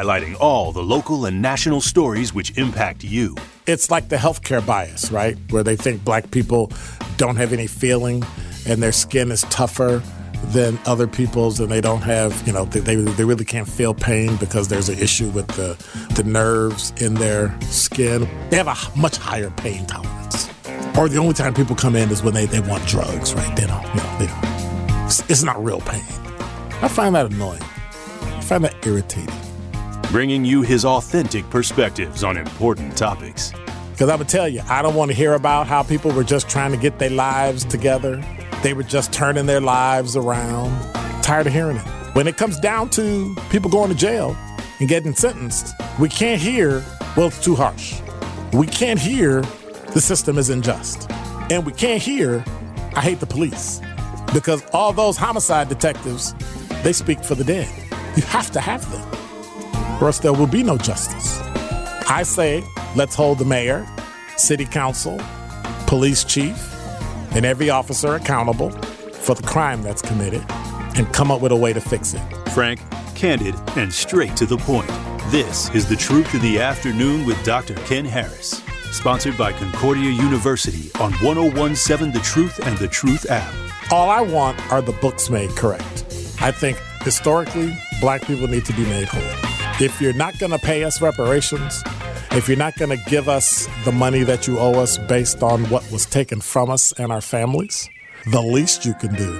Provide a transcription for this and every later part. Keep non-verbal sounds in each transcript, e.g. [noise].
highlighting all the local and national stories which impact you. It's like the healthcare bias, right? Where they think black people don't have any feeling and their skin is tougher than other people's and they don't have, you know, they, they really can't feel pain because there's an issue with the, the nerves in their skin. They have a much higher pain tolerance. Or the only time people come in is when they, they want drugs, right? They don't, you know, they don't. It's, it's not real pain. I find that annoying. I find that irritating. Bringing you his authentic perspectives on important topics. Because going to tell you, I don't want to hear about how people were just trying to get their lives together. They were just turning their lives around. Tired of hearing it. When it comes down to people going to jail and getting sentenced, we can't hear, well, it's too harsh. We can't hear the system is unjust. And we can't hear, I hate the police. Because all those homicide detectives, they speak for the dead. You have to have them, or else there will be no justice. I say, let's hold the mayor, city council, police chief, and every officer accountable for the crime that's committed and come up with a way to fix it. Frank, candid, and straight to the point. This is The Truth in the Afternoon with Dr. Ken Harris. Sponsored by Concordia University on 1017 The Truth and The Truth app. All I want are the books made correct. I think historically, black people need to be made whole. If you're not going to pay us reparations, if you're not going to give us the money that you owe us based on what was taken from us and our families, the least you can do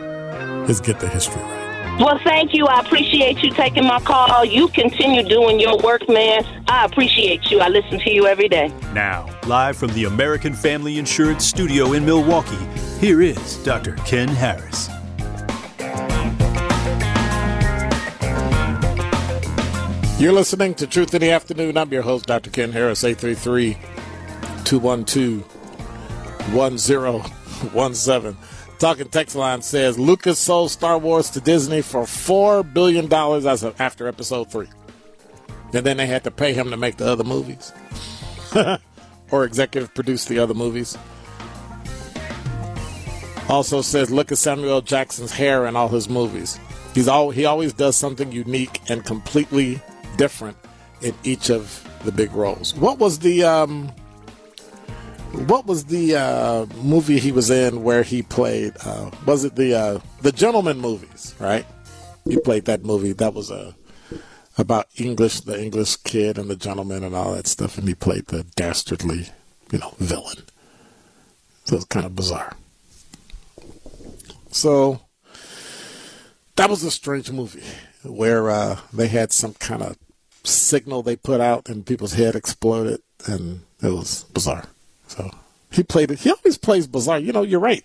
is get the history right. Well, thank you. I appreciate you taking my call. You continue doing your work, man. I appreciate you. I listen to you every day. Now, live from the American Family Insurance Studio in Milwaukee, here is Dr. Ken Harris. You're listening to Truth in the Afternoon. I'm your host, Dr. Ken Harris, 833 212 1017. Talking Text Line says Lucas sold Star Wars to Disney for $4 billion as of after episode three. And then they had to pay him to make the other movies [laughs] or executive produce the other movies. Also says look at Samuel Jackson's hair in all his movies. He's all he always does something unique and completely different in each of the big roles. What was the um, what was the uh, movie he was in where he played? Uh, was it the uh, the Gentleman movies? Right, he played that movie. That was a about English, the English kid and the gentleman and all that stuff, and he played the dastardly, you know, villain. So it's kind of bizarre. So that was a strange movie where uh, they had some kind of signal they put out and people's head exploded and it was bizarre. So he played it. He always plays bizarre. You know, you're right.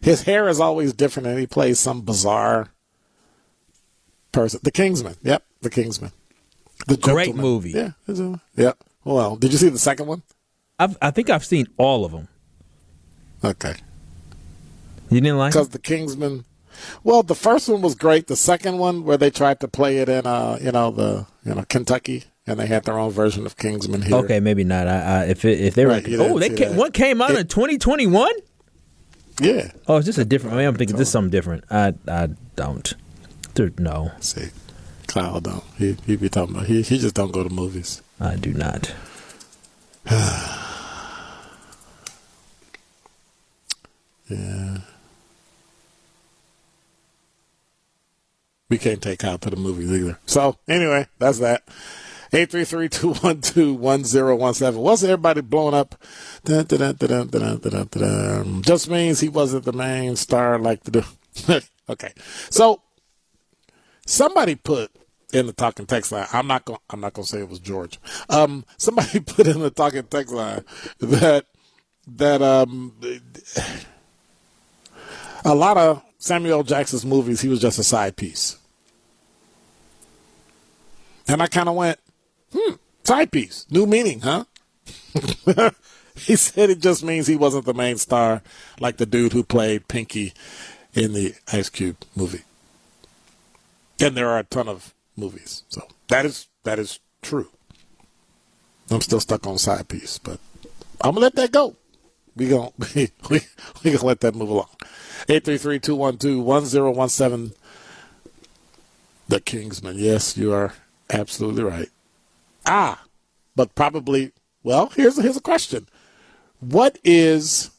His hair is always different and he plays some bizarre person. The Kingsman. Yep, The Kingsman. The Great gentleman. movie. Yeah. A, yeah. Well, did you see the second one? I've, I think I've seen all of them. Okay. You didn't like Because The Kingsman. Well, the first one was great. The second one, where they tried to play it in, uh, you know, the you know Kentucky, and they had their own version of Kingsman here. Okay, maybe not. I, I, if it, if they were, right, oh, they came, one came out it, in 2021. Yeah. Oh, it's just a different. I mean, I'm thinking this is something different. I I don't. There, no. See, Kyle don't. He he be talking about he he just don't go to movies. I do not. [sighs] yeah. We can't take out to the movies either. So anyway, that's that. 833-212-1017. Wasn't everybody blowing up? Dun, dun, dun, Just means he wasn't the main star like to do. [laughs] okay. So somebody put in the talking text line. I'm not going I'm not going to say it was George. Um somebody [laughs] put in the talking text line that that um a lot of Samuel Jackson's movies he was just a side piece. And I kind of went, hmm, side piece, new meaning, huh? [laughs] he said it just means he wasn't the main star like the dude who played Pinky in the Ice Cube movie. And there are a ton of movies. So that is that is true. I'm still stuck on side piece, but I'm gonna let that go. We gonna [laughs] we we, we gonna let that move along. 833-212-1017. The Kingsman. Yes, you are Absolutely right. Ah, but probably. Well, here's here's a question: What is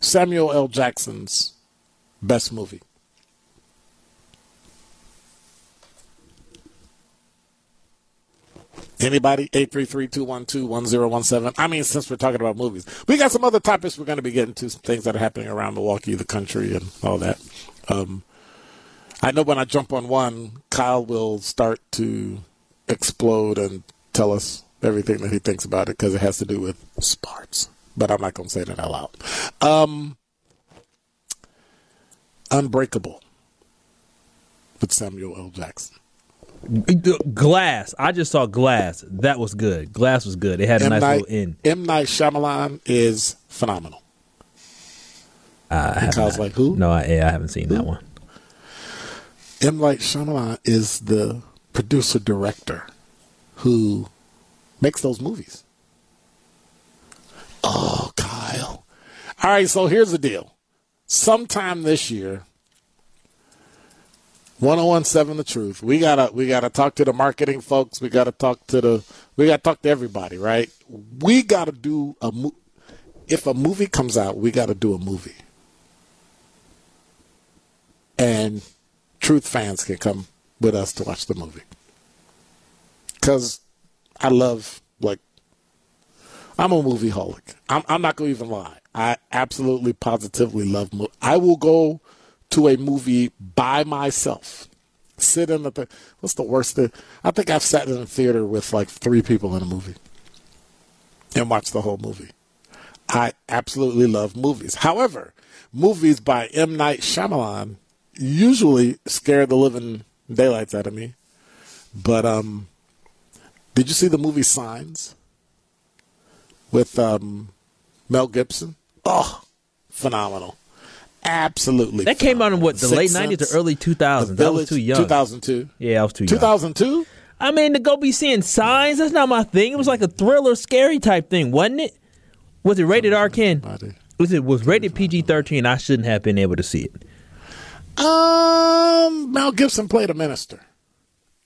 Samuel L. Jackson's best movie? Anybody? 833-212-1017. I mean, since we're talking about movies, we got some other topics we're going to be getting to, some things that are happening around Milwaukee, the country, and all that. Um, I know when I jump on one, Kyle will start to explode and tell us everything that he thinks about it because it has to do with sports. But I'm not going to say that out loud. Um, Unbreakable with Samuel L. Jackson. Glass. I just saw Glass. That was good. Glass was good. It had a M. nice Night, little end. M. Night Shyamalan is phenomenal. Uh, I And Kyle's like, who? No, I, yeah, I haven't seen that one. M. Night Shyamalan is the producer director who makes those movies. Oh, Kyle. All right, so here's the deal. Sometime this year, 1017 the truth. We gotta we gotta talk to the marketing folks. We gotta talk to the we gotta talk to everybody, right? We gotta do a if a movie comes out, we gotta do a movie. And truth fans can come with us to watch the movie. Cause I love like I'm a movie holic. I'm, I'm not gonna even lie. I absolutely positively love mo- I will go to a movie by myself. Sit in the th- what's the worst thing? I think I've sat in a theater with like three people in a movie and watched the whole movie. I absolutely love movies. However, movies by M. Night Shyamalan usually scare the living daylights out of me. But um, did you see the movie Signs with um, Mel Gibson? Oh, phenomenal! Absolutely. That came out in what the Sixth late nineties or early two The thousands. I was too young. 2002. Yeah, I was too young. 2002? I mean, to go be seeing signs, that's not my thing. It was like a thriller, scary type thing, wasn't it? Was it rated R, Ken? Was it was rated PG thirteen? I shouldn't have been able to see it. Um, Mel Gibson played a minister.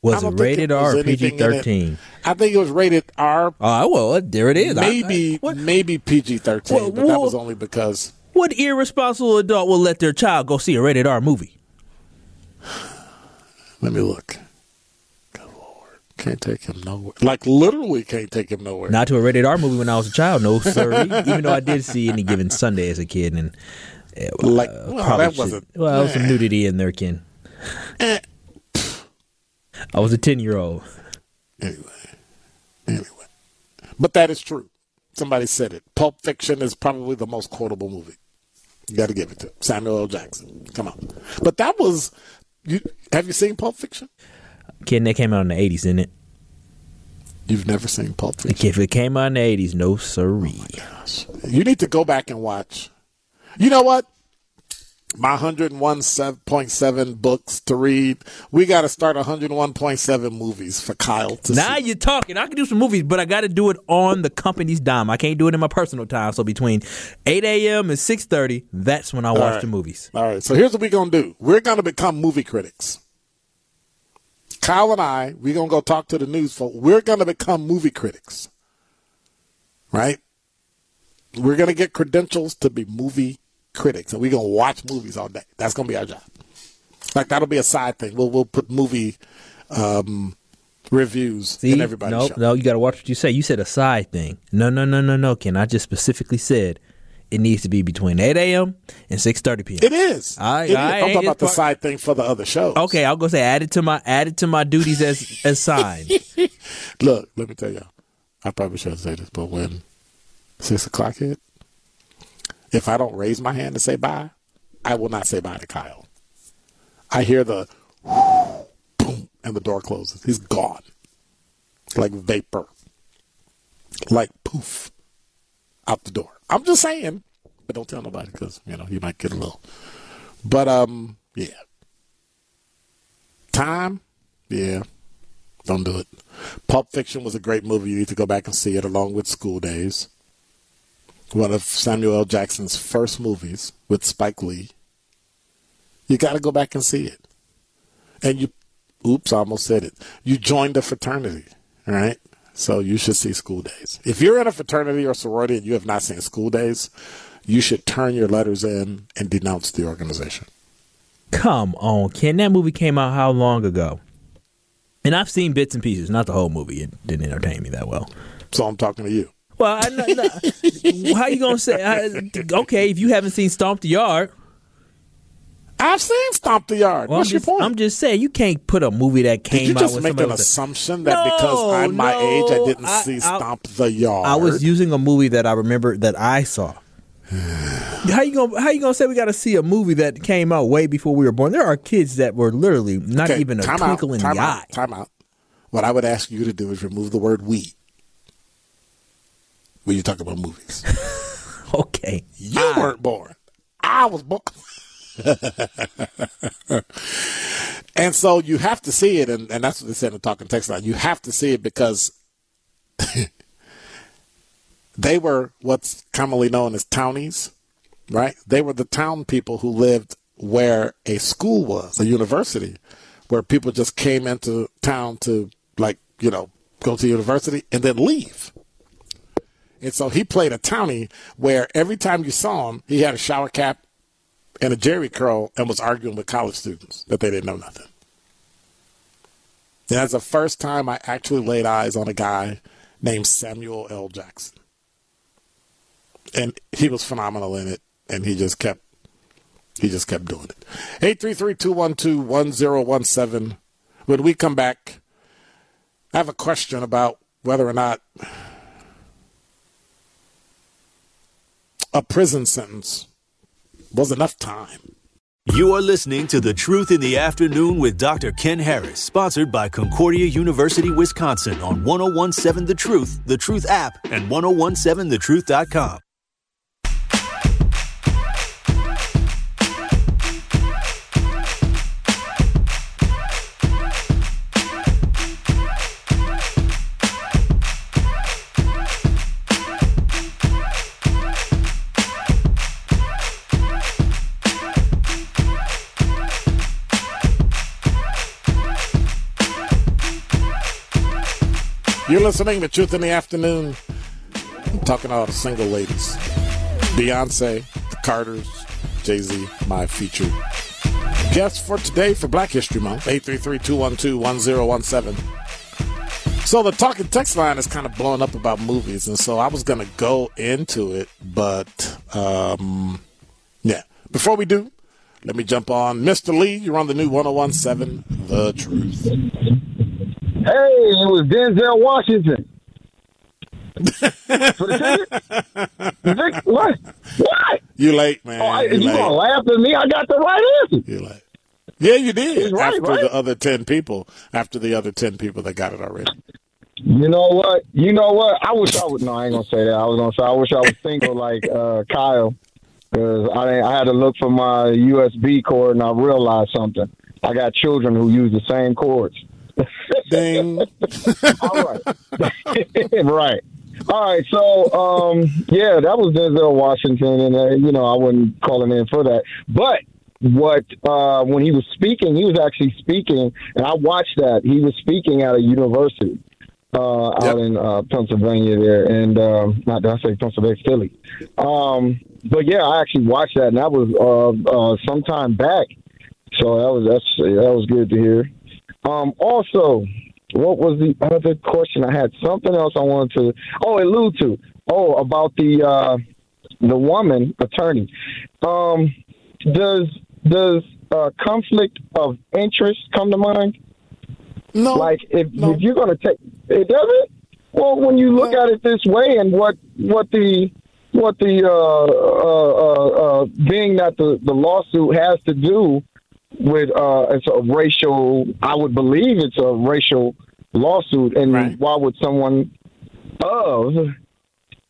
Was it rated was R or PG thirteen? I think it was rated R, Oh well, there it is. Maybe I- what, maybe PG thirteen, Well, but that was only because what irresponsible adult will let their child go see a rated R movie? [sighs] let me look. Good lord, can't take him nowhere. Like literally, can't take him nowhere. Not to a rated R movie when I was a child, no sir. [laughs] Even though I did see any given Sunday as a kid, and uh, Like, well, probably that wasn't- Well, there was some eh. nudity in there, Ken. Eh. I was a ten year old. Anyway, anyway, but that is true. Somebody said it. Pulp Fiction is probably the most quotable movie. You got to give it to Samuel L. Jackson. Come on, but that was. You have you seen Pulp Fiction? Ken, that came out in the eighties, didn't it? You've never seen Pulp Fiction. If it came out in the eighties, no siree. Oh you need to go back and watch. You know what? My 101.7 books to read. We got to start 101.7 movies for Kyle to Now see. you're talking. I can do some movies, but I got to do it on the company's dime. I can't do it in my personal time. So between 8 a.m. and 6:30, that's when I watch right. the movies. All right. So here's what we're going to do. We're going to become movie critics. Kyle and I, we're going to go talk to the news folk. We're going to become movie critics. Right? We're going to get credentials to be movie critics and we're to watch movies all day. That's to be our job. Like that'll be a side thing. We'll we'll put movie um, reviews See, in everybody's no, show. no, you got to watch what you say. You said a side thing. No, no, no, no, no, Ken. I just specifically said it needs to be between 8 a.m. and 6:30 p.m. It is. I- It. I I'm talking about the part- side thing for the other shows. Okay, I'll go say add it to my add it to my duties as as signs. [laughs] Look, let me tell y'all. I probably shouldn't say this, but when six o'clock hit, if I don't raise my hand to say bye, I will not say bye to Kyle. I hear the [laughs] boom and the door closes. He's gone. Like vapor. Like poof. Out the door. I'm just saying. But don't tell nobody because, you know, you might get a little. But, um, yeah. Time? Yeah. Don't do it. Pulp Fiction was a great movie. You need to go back and see it along with School Days. One of Samuel L. Jackson's first movies with Spike Lee. You got to go back and see it. And you, oops, I almost said it. You joined a fraternity. Right. So you should see School Days. If you're in a fraternity or sorority and you have not seen School Days, you should turn your letters in and denounce the organization. Come on, Ken. That movie came out how long ago? And I've seen bits and pieces, not the whole movie. It didn't entertain me that well. So I'm talking to you. Well, I, no, no. how you gonna say? I, okay, if you haven't seen Stomp the Yard, I've seen Stomp the Yard. well, What's I'm your just, point? I'm just saying you can't put a movie that Did came you out just when make an assumption that No, because I'm my age, I didn't I- see Stomp the Yard? I was using a movie that I remember that I saw. [sighs] how you gonna How you gonna say we got to see a movie that came out way before we were born? There are kids that were literally not Okay, even a twinkle out, in the out, eye. Time out. What I would ask you to do is remove the word "we" when you talk about movies. [laughs] Okay, You weren't born. I was born. [laughs] and so you have to see it, and, and that's what they said in the talking text line. You have to see it because [laughs] they were what's commonly known as townies, right? They were the town people who lived where a school was, a university, where people just came into town to, like, you know, go to university and then leave. And so he played a townie where every time you saw him, he had a shower cap and a jerry curl and was arguing with college students that they didn't know nothing. And that's the first time I actually laid eyes on a guy named Samuel L. Jackson. And he was phenomenal in it, and he just kept he just kept doing it. 833-212-1017. When we come back, I have a question about whether or not a prison sentence was enough time. You are listening to The Truth in the Afternoon with Dr. Ken Harris, sponsored by Concordia University, Wisconsin on 1017 The Truth, The Truth app, and 1017thetruth.com. listening to Truth in the Afternoon. I'm talking to all the single ladies. Beyonce, the Carters, Jay Z, my featured guest for today for Black History Month, 833-212-1017. So the talking text line is kind of blowing up about movies, and so I was going to go into it, but um, yeah. Before we do, let me jump on. Mr. Lee, you're on the new 1017, The Truth. Hey, it was Denzel Washington. [laughs] Vic- what? What? You late, man. Oh, I, you late. gonna laugh at me? I got the right answer. You like? Yeah, you did. Right, after right? the other ten people, after the other ten people that got it already. You know what? You know what? I wish I would. No, I ain't gonna say that. I was gonna say I wish I was single like uh, Kyle, because I I had to look for my USB cord and I realized something. I got children who use the same cords. Ding. [laughs] All right. [laughs] right. All right. So, um, yeah, that was Denzel Washington, and uh, you know I wouldn't call him in for that. But what uh, when he was speaking, he was actually speaking, and I watched that. He was speaking at a university uh, Yep. out in uh, Pennsylvania there, and um, not did I say Pennsylvania, Philly. Um, but yeah, I actually watched that, and that was uh, uh, some time back. So that was that's that was good to hear. Um, also, what was the other question I had? Something else I wanted to oh allude to. Oh, about the uh, the woman attorney. Um, does does uh, conflict of interest come to mind? No. Like if, no. if you're going to take it doesn't. Well, when you look at it this way, and what what the what the uh, uh, uh, uh, being that the the lawsuit has to do with uh, it's a racial. I would believe it's a racial lawsuit, and Right. why would someone of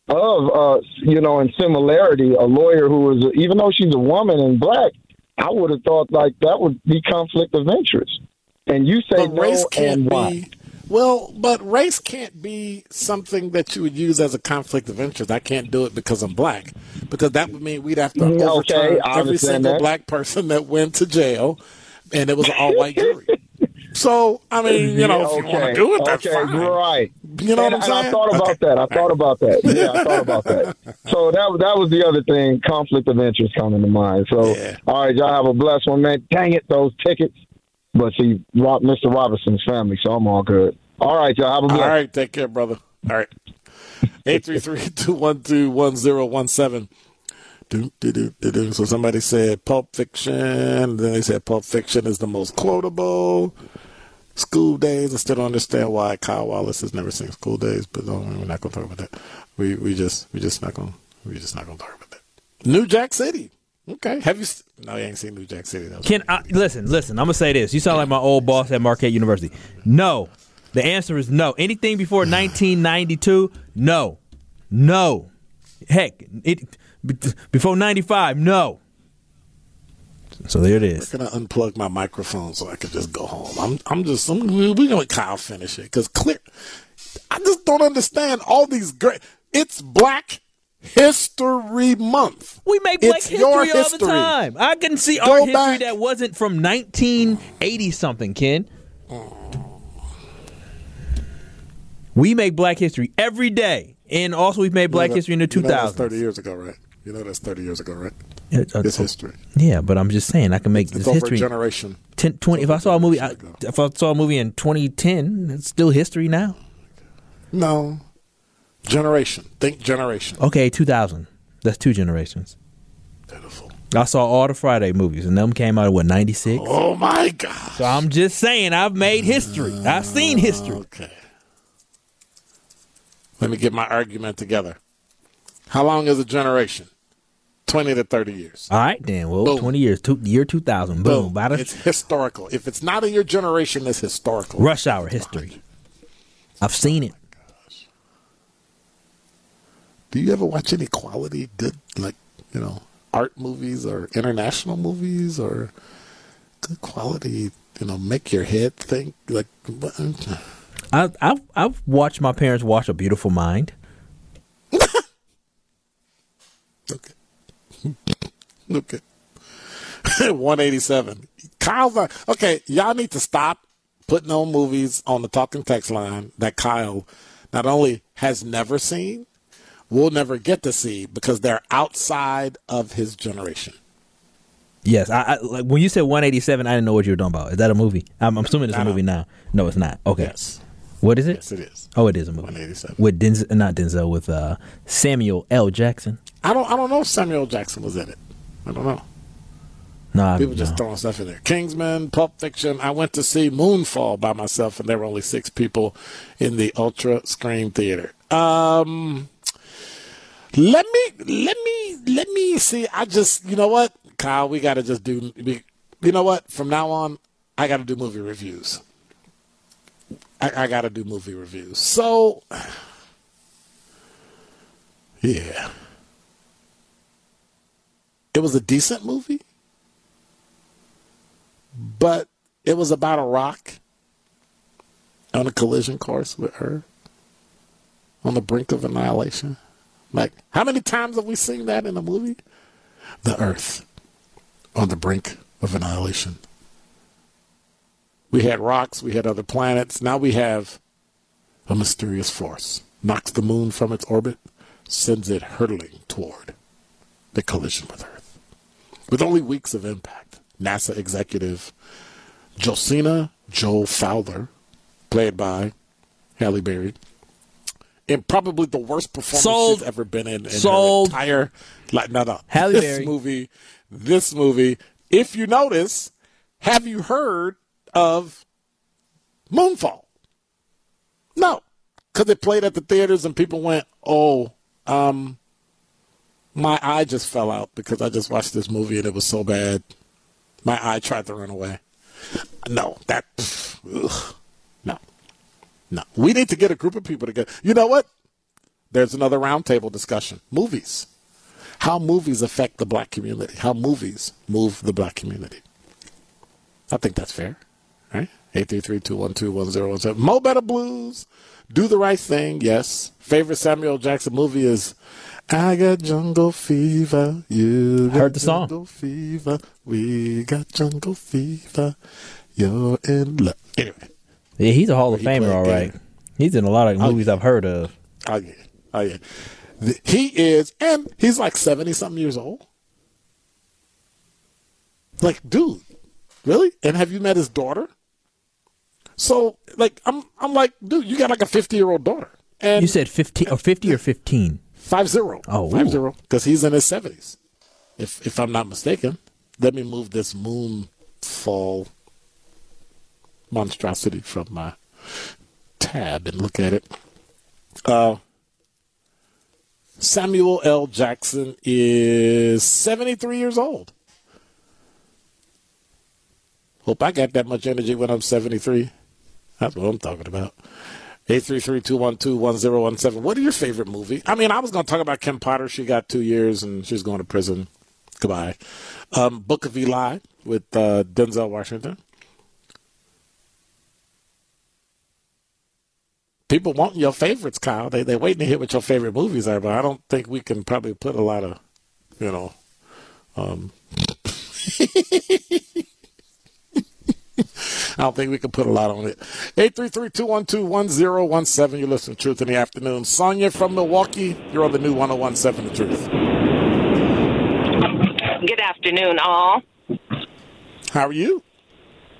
of uh, you know in similarity a lawyer who is even though she's a woman and black, I would have thought like that would be conflict of interest. And you say but no, and why? be. Well, but race can't be something that you would use as a conflict of interest. I can't do it because I'm black, because that would mean we'd have to Mm, overturn okay, every single that. black person that went to jail, and it was an all white [laughs] jury. So I mean, you know, if you want to do it, that's okay, fine. right. You know and, what I'm and I thought about Okay. that. I thought about that. Yeah, I thought about that. [laughs] So that that was the other thing. Conflict of interest coming to mind. So Yeah. all right, y'all have a blessed one, man. Dang it, those tickets. But see, Rob, Mr. Robinson's family, so I'm all good. All right, y'all have a blessed. All right, take care, brother. All right. 833-212-1017. Do, do, do, do, do. So somebody said Pulp Fiction. Then they said Pulp Fiction is the most quotable. School Days. I still don't understand why Kyle Wallace has never seen School Days, but no, we're not going to talk about that. We we just we just not gonna we just not going to talk about that. New Jack City. Okay. Have you? s- No, you ain't seen New Jack City. That was- Can I listen? Listen, I'm gonna say this. You sound like my old boss at Marquette University. No, the answer is no. Anything before [sighs] 1992, no, no. Heck, it before 95, no. So there it is. I'm gonna unplug my microphone so I can just go home. I'm I'm just I'm, we we gonna let Kyle finish it because clear. I just don't understand all these great. It's Black History Month. We make Black It's history all history. the time. I can see Go art history back. that wasn't from 1980 something, Ken. We make Black history every day, and also we've made Black You know history in the that- you know that's Thirty years ago, right? You know that's thirty years ago, right? Uh, It's history. Yeah, but I'm just saying I can make It's this over history. a generation. 10, 20, if I saw a movie, I, if I saw a movie in 2010, it's still history now. No, generation. Think generation. Okay, 2000. That's two generations. Pitiful. I saw all the Friday movies, and them came out at what 96. Oh my God. So I'm just saying, I've made history. Ah, I've seen history. Okay. Let me get my argument together. How long is a generation? 20 to 30 years. All right, then. Well, Boom. 20 years, two, year 2000. Boom. By the It's historical. If it's not in your generation, it's historical. rush hour history. I've seen it. Do you ever watch any quality, good, like, you know, art movies or international movies or good quality, you know, make your head think? Like, I, I've, I've watched my parents watch A Beautiful Mind. [laughs] Okay. [laughs] okay. [laughs] 187. Kyle's not, okay, y'all need to stop putting on movies on the talking text line that Kyle not only has never seen, will never get to see because they're outside of his generation. Yes, I, I like when you said 187. I didn't know what you were talking about. Is that a movie? I'm, I'm assuming it's a movie now. No, it's not. Okay, Yes. what is it? Yes, it is. Oh, it is a movie 187. with Denzel, not Denzel, with uh, Samuel L. Jackson. I don't I don't know if Samuel Jackson was in it. I don't know. No, People just throwing stuff in there. Kingsman, Pulp Fiction. I went to see Moonfall by myself, and there were only six people in the Ultra Screen Theater. Um, let me, let me, let me see. I just, you know what, Kyle, we got to just do. You know what? From now on, I got to do movie reviews. I, I got to do movie reviews. So, [sighs] yeah, it was a decent movie but it was about a rock on a collision course with her on the brink of annihilation. Like, how many times have we seen that in a movie? The Earth on the brink of annihilation. We had rocks, we had other planets. Now we have a mysterious force. Knocks the moon from its orbit, sends it hurtling toward the collision with Earth. With only weeks of impact, NASA executive Jocinda Joe Fowler, played by Halle Berry, in probably the worst performance Sold. she's ever been in in Sold. her entire like no no Halle this Berry. movie this movie if you notice have you heard of Moonfall no because it played at the theaters and people went oh um my eye just fell out because I just watched this movie and it was so bad my eye tried to run away no that ugh, no, we need to get a group of people together. You know what? There's another roundtable discussion. Movies. How movies affect the black community. How movies move the black community. I think that's fair. Right? 833-212-1017. Mo Better Blues. Do the right thing. Yes. Favorite Samuel Jackson movie is I got jungle fever. You Heard the song. jungle fever. We got jungle fever. you're in love. Anyway, Yeah, he's a Hall of He Famer, all right. He's in a lot of oh, movies I've heard of. oh yeah, oh yeah. The- he is, and he's like seventy something years old. Like, dude, really? And have you met his daughter? So, like, I'm, I'm like, dude, you got like a fifty year old daughter, and You said 15 or 50 or 15. Five zero. Oh, five ooh. zero. Because he's in his seventies, if if I'm not mistaken. Let me move this moon moonfall monstrosity from my tab and look at it. Uh, Samuel L. Jackson is 73 years old. Hope I got that much energy when I'm 73. That's what I'm talking about. 833-212-1017. What are your favorite movie? I mean, I was going to talk about Kim Potter. She got two years and she's going to prison. Goodbye. Um, Book of Eli with uh, Denzel Washington. People want your favorites, Kyle. They they waiting to hear what your favorite movies are, but I don't think we can probably put a lot of, you know, um, [laughs] I don't think we can put a lot on it. 833-212-1017. You listen to Truth in the Afternoon. Sonia from Milwaukee, you're on the new 1017 The Truth. Good afternoon, all. How are you?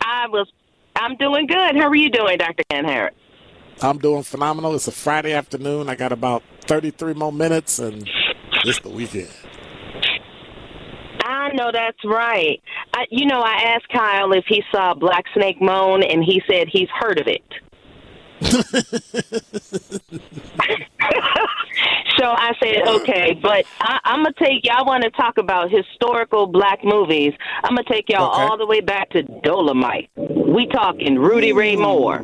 I was. I'm doing good. How are you doing, Dr. Ken Harris? I'm doing phenomenal. It's a Friday afternoon. I got about 33 more minutes, and it's the weekend. I know that's right. I, you know, I asked Kyle if he saw Black Snake Moan, and he said he's heard of it. [laughs] so I said, okay, but I, I'm gonna take y'all want to talk about historical black movies. I'm gonna take y'all Okay. all the way back to Dolomite. We talking Rudy Ray Moore.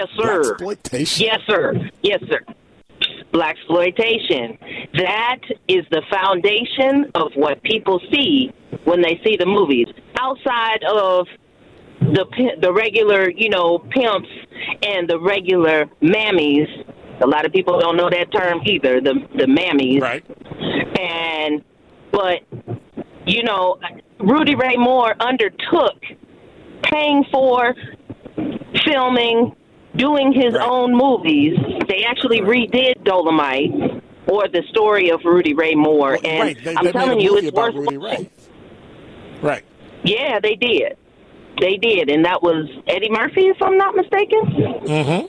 Yes, sir. exploitation. Yes, sir. Yes, sir. Black exploitation. That is the foundation of what people see when they see the movies. Outside of the the regular, you know, pimps and the regular mammies. A lot of people don't know that term either. The the mammies Right. and but you know Rudy Ray Moore undertook paying for filming doing his Right. own movies they actually redid Dolomite or the story of Rudy Ray Moore and right. They, I'm they telling you it's worth Rudy. Ray. Right. yeah they did they did and that was Eddie Murphy if I'm not mistaken Mm-hmm.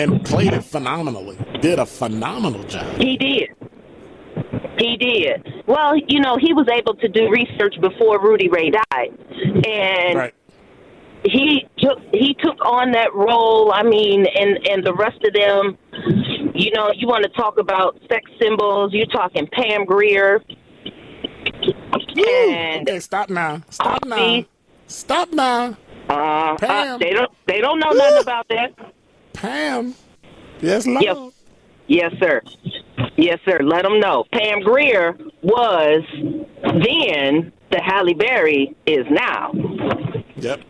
And played it phenomenally. Did a phenomenal job. He did. He did. Well, you know, he was able to do research before Rudy Ray died, and Right. he took he took on that role. I mean, and and the rest of them, you know, you want to talk about sex symbols? You're talking Pam Grier, and Okay, stop now. Stop now. Stop now. uh, uh, Pam. they don't they don't know nothing about that. Pam. Yes, Lord. Yep. Yes, sir. Yes, sir. Let them know. Pam Grier was then the Halle Berry is now. Yep.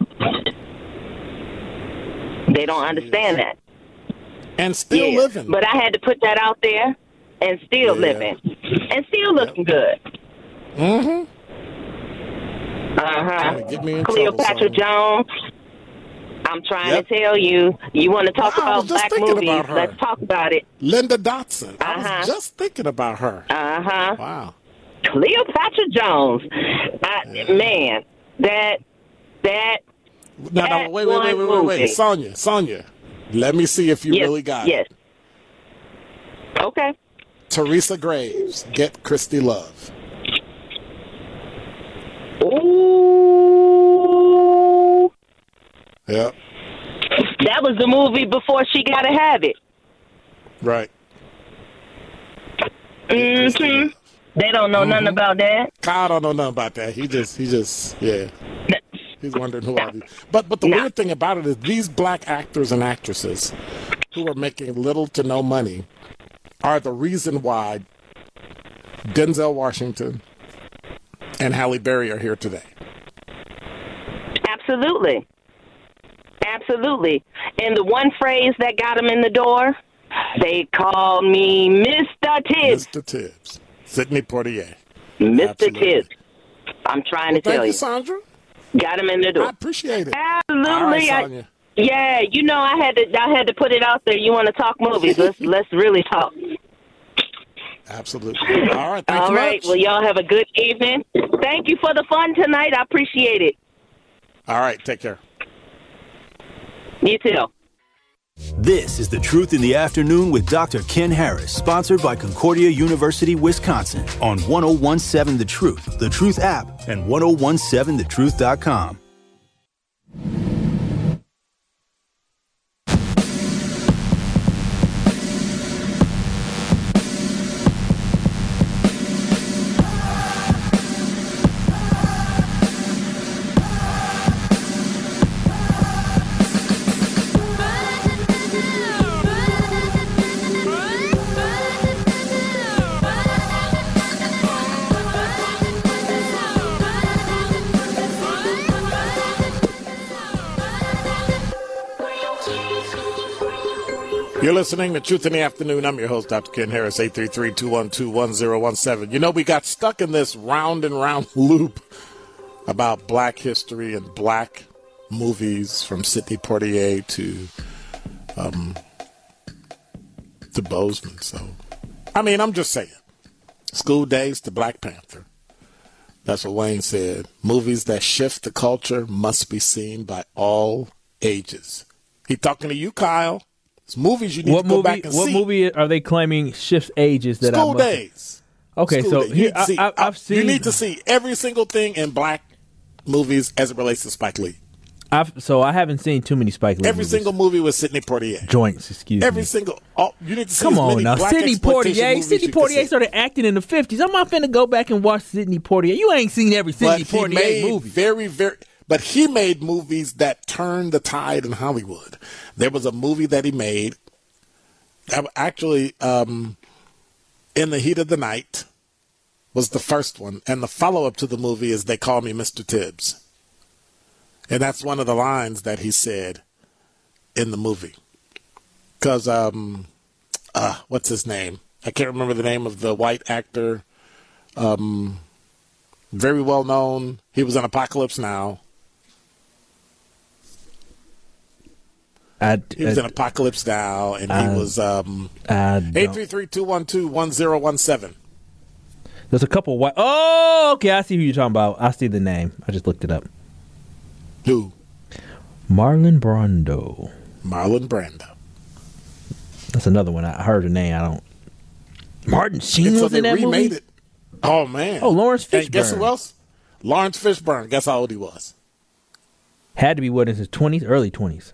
They don't understand that. And still Yeah. living. But I had to put that out there and still Yeah. living. And still looking good. mm-hmm. Uh Trying to get huh. Cleopatra Jones. I'm trying Yep. to tell you, you want to talk about black movies? about. Let's talk about it. Linda Dotson. I Uh-huh. was just thinking about her. Uh huh. Wow. Cleopatra Jones. I, man, that that No, no, wait, wait, wait, wait, wait, wait. Sonia, Sonia. Let me see if you yes, really got yes. it. Yes. Okay. Teresa Graves, Get Christie Love. Ooh, Yep. that was the movie before she got to have it. Right. Mm hmm They don't know nothing about that. Kyle don't know nothing about that. He just, he just, yeah. He's wondering who are these. But, but the No. weird thing about it is these black actors and actresses who are making little to no money are the reason why Denzel Washington and Halle Berry are here today. Absolutely. Absolutely. And the one phrase that got him in the door, they called me Mr. Tibbs. Mr. Tibbs, Sidney Poitier. Mr. Absolutely. Tibbs. I'm trying to tell you, you. Sandra. Got him in the door. I appreciate it. Absolutely. Right, I- yeah, you know I had to I had to put it out there. You want to talk movies? Let's [laughs] let's really talk. Absolutely. All right. Thank All you right. much. Well, y'all have a good evening. Thank you for the fun tonight. I appreciate it. All right. Take care. You too. This is The Truth in the Afternoon with Dr. Ken Harris, sponsored by Concordia University, Wisconsin, on 1017 The Truth, The Truth app, and 1017thetruth.com. You're listening to Truth in the Afternoon. I'm your host, Dr. Ken Harris, 833-212-1017. You know, we got stuck in this round and round [laughs] loop about black history and black movies from Sidney Poitier to um to Boseman. So I mean, I'm just saying. School days to Black Panther. That's what Wayne said. Movies that shift the culture must be seen by all ages. He talking to you, Kyle. It's movies you need What to go movie? back and What see. movie are they claiming shifts ages that I School must? days. Okay, School so days. Here need to I, see- I, I've seen. You need to see every single thing in black movies as it relates to Spike Lee. I've, so I haven't seen too many Spike Lee Every movies. single movie with Sidney Poitier. joints. Excuse Every me. Every single. All, you need to see Come on now, Sidney Poitier. Sidney Poitier started acting in the fifties. I'm not finna go back and watch Sidney Poitier. You ain't seen every Sidney but he Poitier made movie. very very but he made movies that turned the tide in hollywood. There was a movie that he made that actually um in the heat of the night was the first one. And the follow-up to the movie is they call me mr tibbs. And that's one of the lines that he said in the movie. Because um uh what's his name? I can't remember the name of the white actor. Um very well known. He was in Apocalypse Now. I, He was in Apocalypse Now, and he Uh, was um, eight three three two one two one zero one seven. There's a couple white. Oh, okay. I see who you're talking about. I see the name. I just looked it up. Who? Marlon Brando. Marlon Brando. That's another one. I heard the name. I don't. Martin Sheen so was in that remade movie. it. Oh man! Oh, Laurence And guess who else? Laurence Fishburne. Guess how old he was? Had to be what in his twenties, early twenties.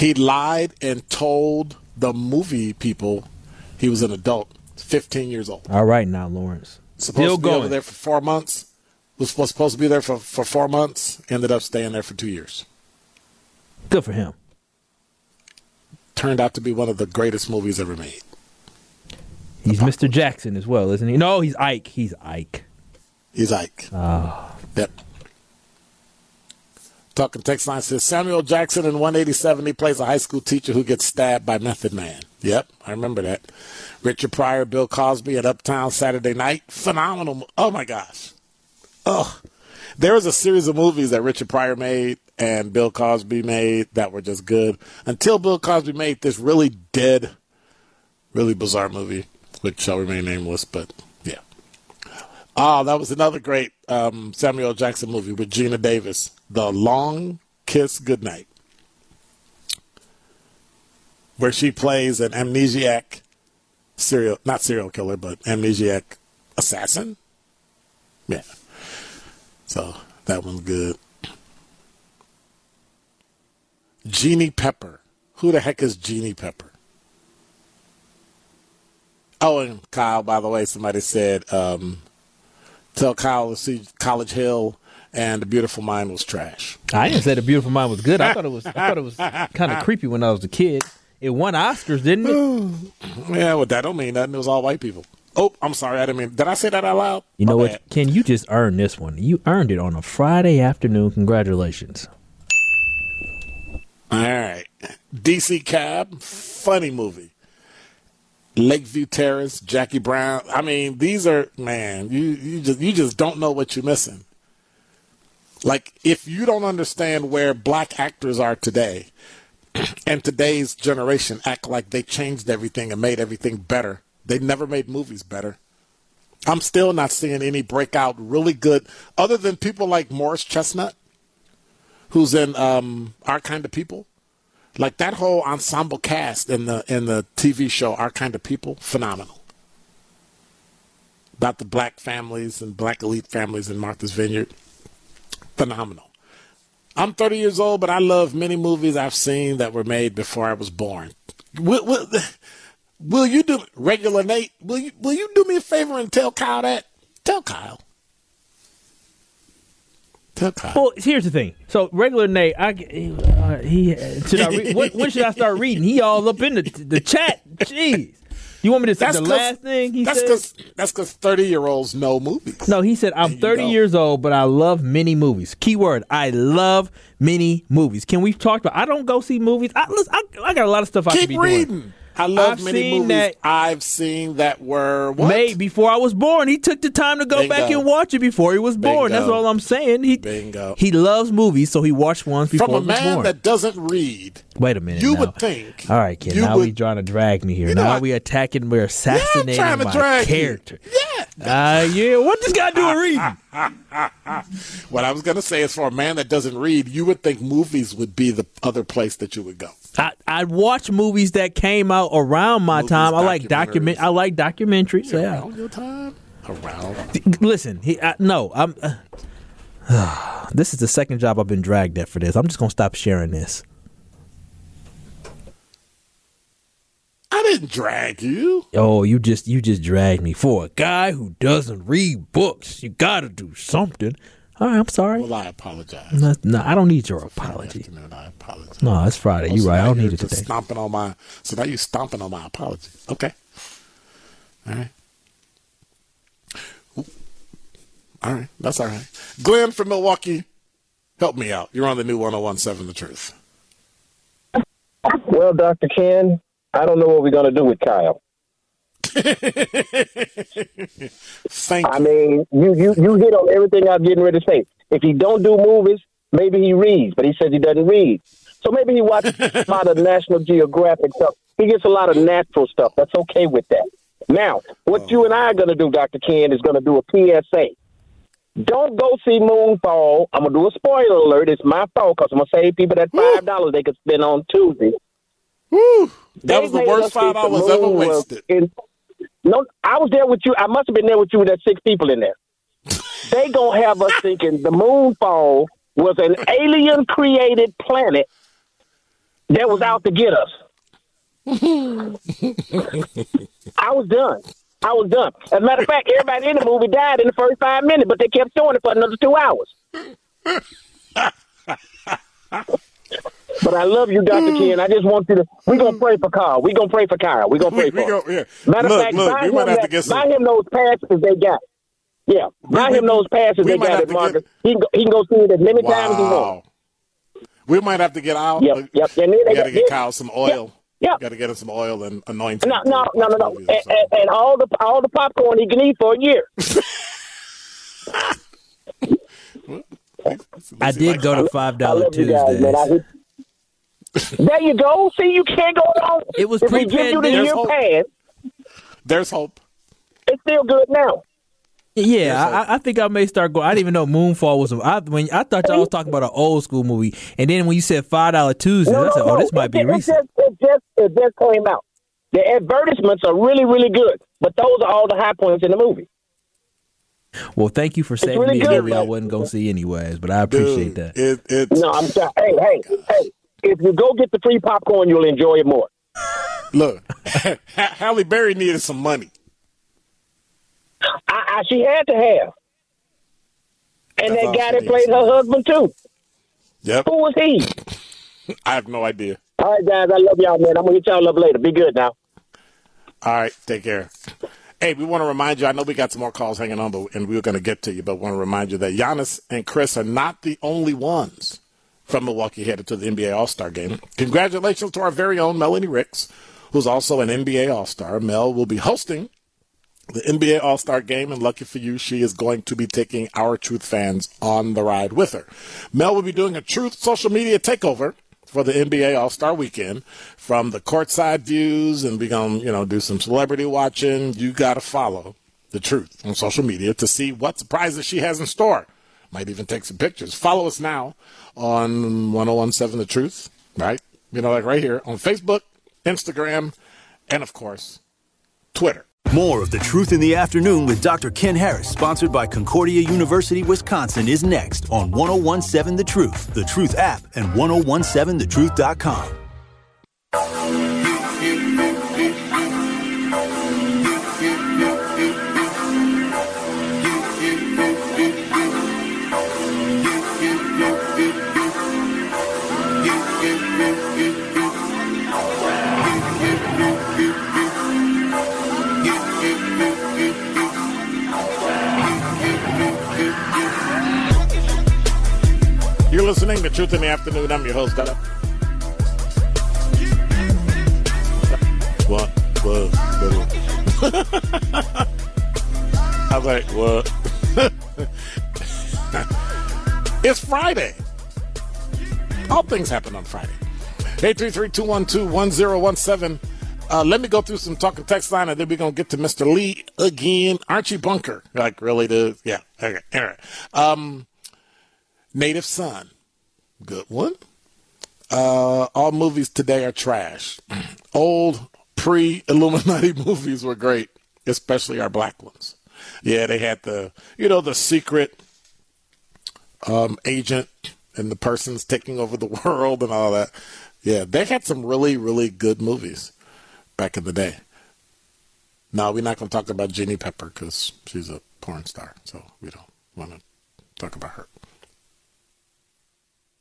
He lied and told the movie people he was an adult, fifteen years old. All right, now Laurence. Supposed Still to be over there for four months. Was was supposed to be there for, for four months. Ended up staying there for two years. Good for him. Turned out to be one of the greatest movies ever made. He's Mr. Jackson as well, isn't he? No, he's Ike. He's Ike. He's Ike. Ah. Yep. Talking text line says Samuel Jackson in 187. He plays a high school teacher who gets stabbed by Method Man. Yep, I remember that. Richard Pryor, Bill Cosby at Uptown Saturday Night. Phenomenal. Oh my gosh. Oh, there was a series of movies that Richard Pryor made and Bill Cosby made that were just good until Bill Cosby made this really dead, really bizarre movie, which shall remain nameless. But. Ah, that was another great um, Samuel Jackson movie with Geena Davis, The Long Kiss Goodnight, where she plays an amnesiac serial, not serial killer, but amnesiac assassin. Yeah. So that one's good. Jeannie Pepper. Who the heck is Jeannie Pepper? Oh, and Kyle, by the way, somebody said, um, tell Kyle to see College Hill and The Beautiful Mind was trash. I didn't say the Beautiful Mind was good. I thought it was. I thought it was [laughs] kind of creepy when I was a kid. It won Oscars, didn't it? [sighs] Yeah, well, that don't mean nothing. It was all white people. Oh, I'm sorry. I didn't mean. Did I say that out loud? You know My what, bad. Ken? You just earned this one. You earned it on a Friday afternoon. Congratulations. All right. DC Cab, funny movie. Lakeview Terrace, Jackie Brown. I mean, these are man, you you just you just don't know what you're missing. Like, if you don't understand where black actors are today, [clears throat] and today's generation act like they changed everything and made everything better, they never made movies better. I'm still not seeing any breakout really good, other than people like Morris Chestnut, who's in um, Our Kind of People. Like that whole ensemble cast in the in the TV show Our Kind of People, phenomenal. About the black families and black elite families in Martha's Vineyard, phenomenal. I'm 30 years old, but I love many movies I've seen that were made before I was born. Will, will, will you do regular Nate? Will you will you do me a favor and tell Kyle that? Tell Kyle. Well, here's the thing. So regular Nate, I uh, he should I read, when, when should I start reading? He all up in the the chat. Jeez. You want me to say the 'cause- last thing he that's said? Cause, that's because 30 year olds know movies. No, he said, I'm 30 go. years old, but I love many movies. Keyword, I love many movies. Can we talk about I don't go see movies. I, listen, I, I got a lot of stuff I Keep be reading. doing. I love I've many movies that- I've seen that were what? Made before I was born. He took the time to go back and watch it before he was born. That's all I'm saying. He Bingo. he loves movies, so he watched ones before From a he was man born. that doesn't read. Wait a minute. You now. would think All right, kid. Now we trying to drag me here. You know, now I- we attacking. We're assassinating to my drag you. character. Yeah. Uh, yeah. What this guy doing reading? [laughs] What I was going to say is for a man that doesn't read, you would think movies would be the other place that you would go. I I watch movies that came out around my Movies, time. I like document. documentaries. I like documentaries. Yeah. Around your time? Around. Listen, he, I, no, I'm. Uh, [sighs] this is the second job I've been dragged at for this. I'm just gonna stop sharing this. I didn't drag you. Oh, you just you just dragged me for a guy who doesn't read books. You got to do something. All right, I'm sorry. Well, I apologize. No, no, I don't need your apology. I apologize. No, it's Friday. Oh, You so right. I don't you're need it just today. Stomping on my. So now you stomping on my apology. Okay. All right. All right. That's all right. Glenn from Milwaukee, help me out. You're on the new 1017 The Truth. Well, Dr. Ken, I don't know what we're going to do with Kyle. Thank I you. mean, you, you, you hit on everything I'm getting ready to say. If he don't do movies, maybe he reads, but he says he doesn't read. So maybe he watches a lot of National Geographic stuff. He gets a lot of natural stuff. That's okay with that. Now, what oh. you and I are going to do, Dr. Ken, is going to do a PSA. Don't go see Moonfall. I'm going to do a spoiler alert. It's my fault because I'm going to save people that $5 they could spend on Tuesday. Woo. That They was the worst five the ever wasted. in- no, I was there with you. I must have been there with you with that six people in there. they gonna have us thinking the moon fall was an alien created planet that was out to get us. [laughs] I was done. I was done. As a matter of fact, everybody in the movie died in the first five minutes, but they kept showing it for another two hours. [laughs] But I love you, Dr. Hmm. Ken. I just want you to. We're going to hmm. pray for Carl. We're going to pray for Kyle. We're going to pray We, we for go, him. yeah. Matter of fact, look, buy we him, might to that- get some. buy him those passes they got. Yeah, buy we- him those passes they got have at Marcus. get- He, can go, he can go see it as many times as he wants. Wow. We might have to get out. Yep, yep. And then they We got to get Kyle some oil. yeah. Got to get him some oil and anoint him. No, no, no, no, no. And, and, and all the all the popcorn he can eat for a year. [laughs] [laughs] I did go to five dollar dollar love you guys, Tuesdays. Man. There you go. See, you can't go wrong. It was if we give you the pre-pandemic. year There's pass, There's hope. it's still good now. Yeah, I, I- I think I may start going. I didn't even know Moonfall was. A, I, when I thought y'all was talking about an old school movie, and then when you said five dollar Tuesdays, No, I no, said, no. "Oh, this might it, be it, recent." It just, it just it just came out. The advertisements are really really good, but those are all the high points in the movie. Well, thank you for saving really me a good, movie I wasn't gonna see anyways, but I appreciate Dude, that. It, it's, No, I'm sorry. Hey, hey, oh, hey! If you go get the free popcorn, you'll enjoy it more. Look, Halle Berry needed some money. I, I, she had to have. And That's that guy that played her husband too. Yep. Who was he? [laughs] I have no idea. All right, guys, I love y'all, man. I'm gonna hit y'all up later. Be good now. All right, take care. Hey, we want to remind you. I know we got some more calls hanging on, but and we were going to get to you, but want to remind you that Giannis and Chris are not the only ones from Milwaukee headed to the NBA All Star game. Congratulations to our very own Melanie Ricks, who's also an NBA All Star. Mel will be hosting the NBA All Star game, and lucky for you, she is going to be taking our Truth fans on the ride with her. Mel will be doing a Truth social media takeover for the NBA All Star Weekend from the courtside views, and we're gonna you know do some celebrity watching. You got to follow the Truth on social media to see what surprises she has in store. Might even take some pictures. Follow us now on 1017 The Truth, right? You know, like right here on Facebook, Instagram, and of course, Twitter. More of The Truth in the Afternoon with Dr. Ken Harris, sponsored by Concordia University, Wisconsin, is next on 1017 The Truth, The Truth app, and 1017thetruth.com. listening to Truth in the Afternoon. I'm your host, Dada. What? What? I was [laughs] like, what? [laughs] it's Friday. All things happen on Friday. 833-212-1017. Uh, let me go through some talking text line, and then we're going to get to Mr. Lee again. Archie Bunker. Like, really, dude? Yeah. Okay. All right. Um, Native Son. Good one. Uh, all movies today are trash. Old pre Illuminati [laughs] movies were great, especially our black ones. Yeah, they had the, you know, the secret um, agent and the person's taking over the [laughs] world and all that. Yeah, they had some really, really good movies back in the day. Now, we're not going to talk about Jeannie Pepper because she's a porn star, so we don't want to talk about her.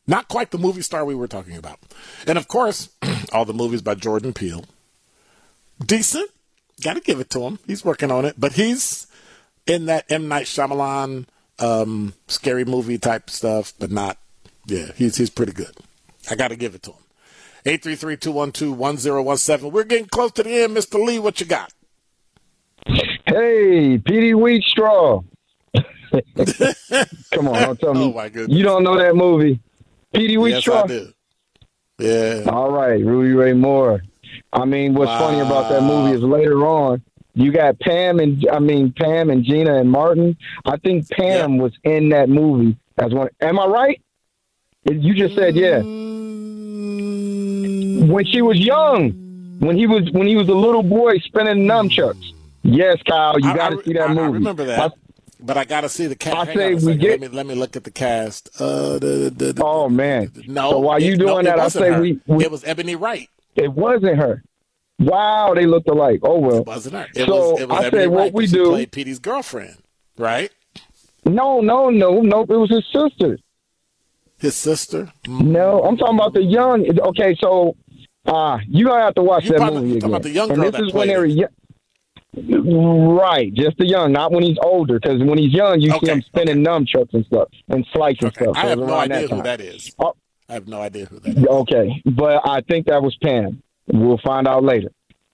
Not quite the movie star we were talking about. And of course, [clears throat] all the movies by Jordan Peele. Decent. Got to give it to him. He's working on it. But he's in that M. Night Shyamalan um, scary movie type stuff, but not, yeah, he's, he's pretty good. I got to give it to him. 833-212-1017. We're getting close to the end. Mr. Lee, what you got? Hey, Petey Wheatstraw. [laughs] [laughs] Come on, don't tell me. Oh, my goodness. You don't know that movie. Petey Wheat yes, Straw? I do. Yeah. All right, Rudy Ray Moore. I mean, what's Wow. funny about that movie is later on, you got Pam and I mean Pam and Gina and Martin. I think Pam was in that movie as one. Am I right? You just said yeah. When she was young, when he was when he was a little boy spinning nunchucks. Yes, Kyle, you got to see that I- movie. I remember that. But I got to see the cast. I say we get- let me let me look at the cast. Uh, the, the, the, oh man! no. So while you it- doing no, that, I say we, we It was Ebony Wright. it wasn't her. Wow, they looked alike. Oh well. It wasn't her. It So, was. It was I Ebony say what Wright. we do- played Petey's girlfriend, right? No, no, no, no. It was his sister. His sister. No, I'm talking about the young. Okay, so uh you gonna have to watch You that probably- movie again. about the young and girl this that is when played they were it. young. Right, just the young, not when he's older. Because when he's young, you see him spinning nunchucks and stuff and slicing Okay. stuff. I have no idea who time. that is. Oh. I have no idea who that is. Okay, but I think that was Pam. We'll find out later.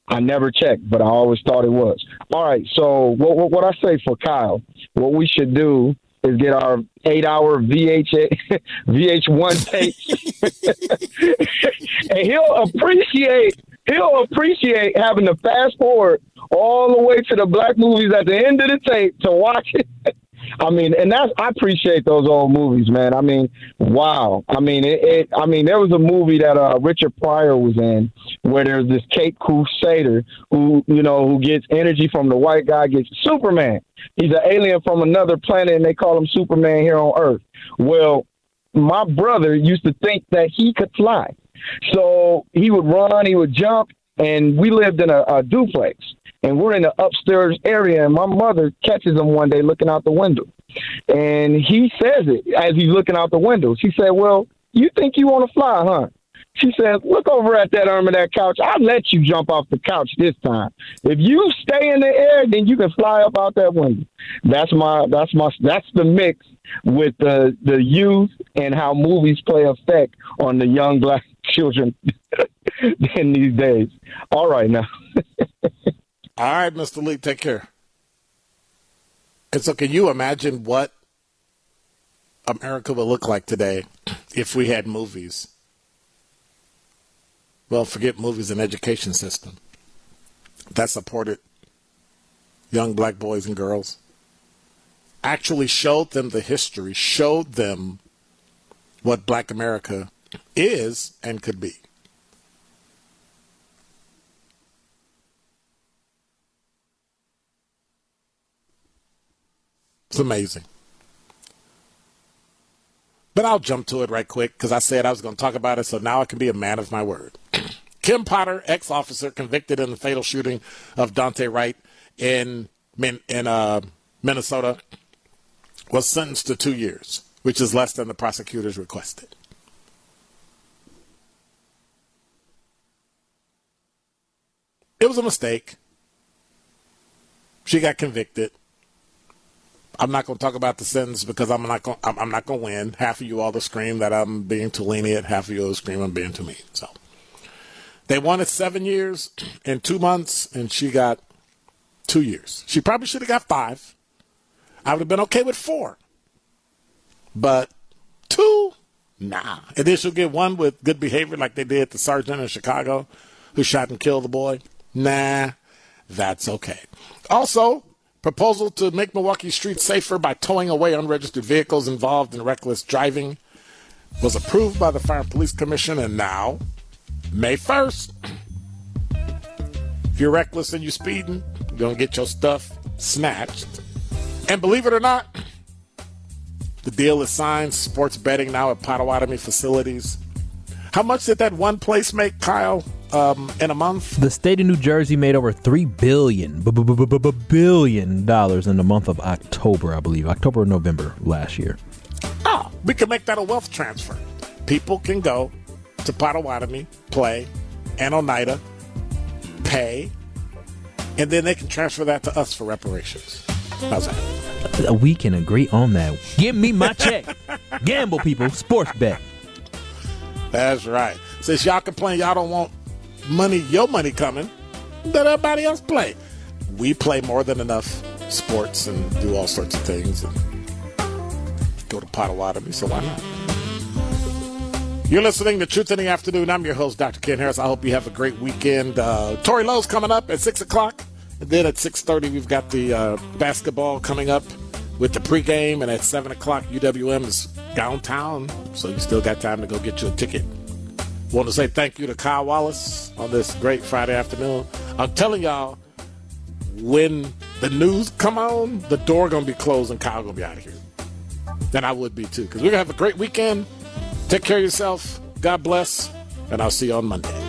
I never checked, but I always thought it was. All right, so what, what, what I say for Kyle, what we should do is get our eight-hour VH [laughs] VH1 [laughs] tape, [laughs] and he'll appreciate he'll appreciate having to fast forward all the way to the black movies at the end of the tape to watch it. I mean, and that's I appreciate those old movies, man. I mean, wow. I mean, it. it I mean, there was a movie that uh, Richard Pryor was in where there's this Cape Crusader who, you know, who gets energy from the white guy, gets Superman. He's an alien from another planet, and they call him Superman here on Earth. Well, my brother used to think that he could fly, so he would run, he would jump, and we lived in a, a duplex and we're in the upstairs area and my mother catches him one day looking out the window. And he says it as he's looking out the window. She said well you think you want to fly huh? She said look over at that arm of that couch. I'll let you jump off the couch this time. If you stay in the air then you can fly up out that window. That's my that's my that's the mix with the the youth and how movies play effect on the young black [laughs] children [laughs] in these days. All right now [laughs] All right, Mr. Lee, take care. And so, can you imagine what America would look like today if we had movies? Well, forget movies and education system that supported young black boys and girls. Actually showed them the history, showed them what black America is and could be. It's amazing. But I'll jump to it right quick because I said I was going to talk about it, so now I can be a man of my word. [clears throat] Kim Potter, ex officer convicted in the fatal shooting of Daunte Wright in, in uh, Minnesota, was sentenced to two years, which is less than the prosecutors requested. It was a mistake. She got convicted. I'm not going to talk about the sentence because I'm not going. I'm, not going to win. Half of you all to scream that I'm being too lenient. Half of you all scream I'm being too mean. So they wanted seven years and two months, and she got two years. She probably should have got five. I would have been okay with four, but two, nah. And then she'll get one with good behavior, like they did the sergeant in Chicago, who shot and killed the boy. Nah, that's okay. Also, Proposal to make Milwaukee streets safer by towing away unregistered vehicles involved in reckless driving was approved by the Fire and Police Commission, and now, May 1st, if you're reckless and you're speeding, you're going to get your stuff snatched. And believe it or not, the deal is signed. Sports betting now at Potawatomi facilities. How much did that one place make, Kyle? Um, in a month. The state of New Jersey made over three billion billion dollars in the month of October, I believe, October or November last year. Oh, we can make that a wealth transfer. People can go to Potawatomi, play, and Oneida, pay, and then they can transfer that to us for reparations. How's that? We can agree on that. Give me my check. [laughs] Gamble, people. Sports bet. That's right. Since y'all complain y'all don't want money, your money coming, let everybody else play. We play more than enough sports and do all sorts of things and go to Potawatomi, so why not? You're listening to Truth in the Afternoon. I'm your host, Dr. Ken Harris. I hope you have a great weekend. Uh, Tory Lowe's coming up at 6 o'clock. And then at 6.30, we've got the uh, basketball coming up with the pregame. And at 7 o'clock, UWM is downtown. So you still got time to go get you a ticket. Want to say thank you to Kyle Wallace on this great Friday afternoon. I'm telling y'all, when the news come on, the door gonna be closed and Kyle gonna be out of here. Then I would be too, because we're gonna have a great weekend. Take care of yourself. God bless, and I'll see you on Monday.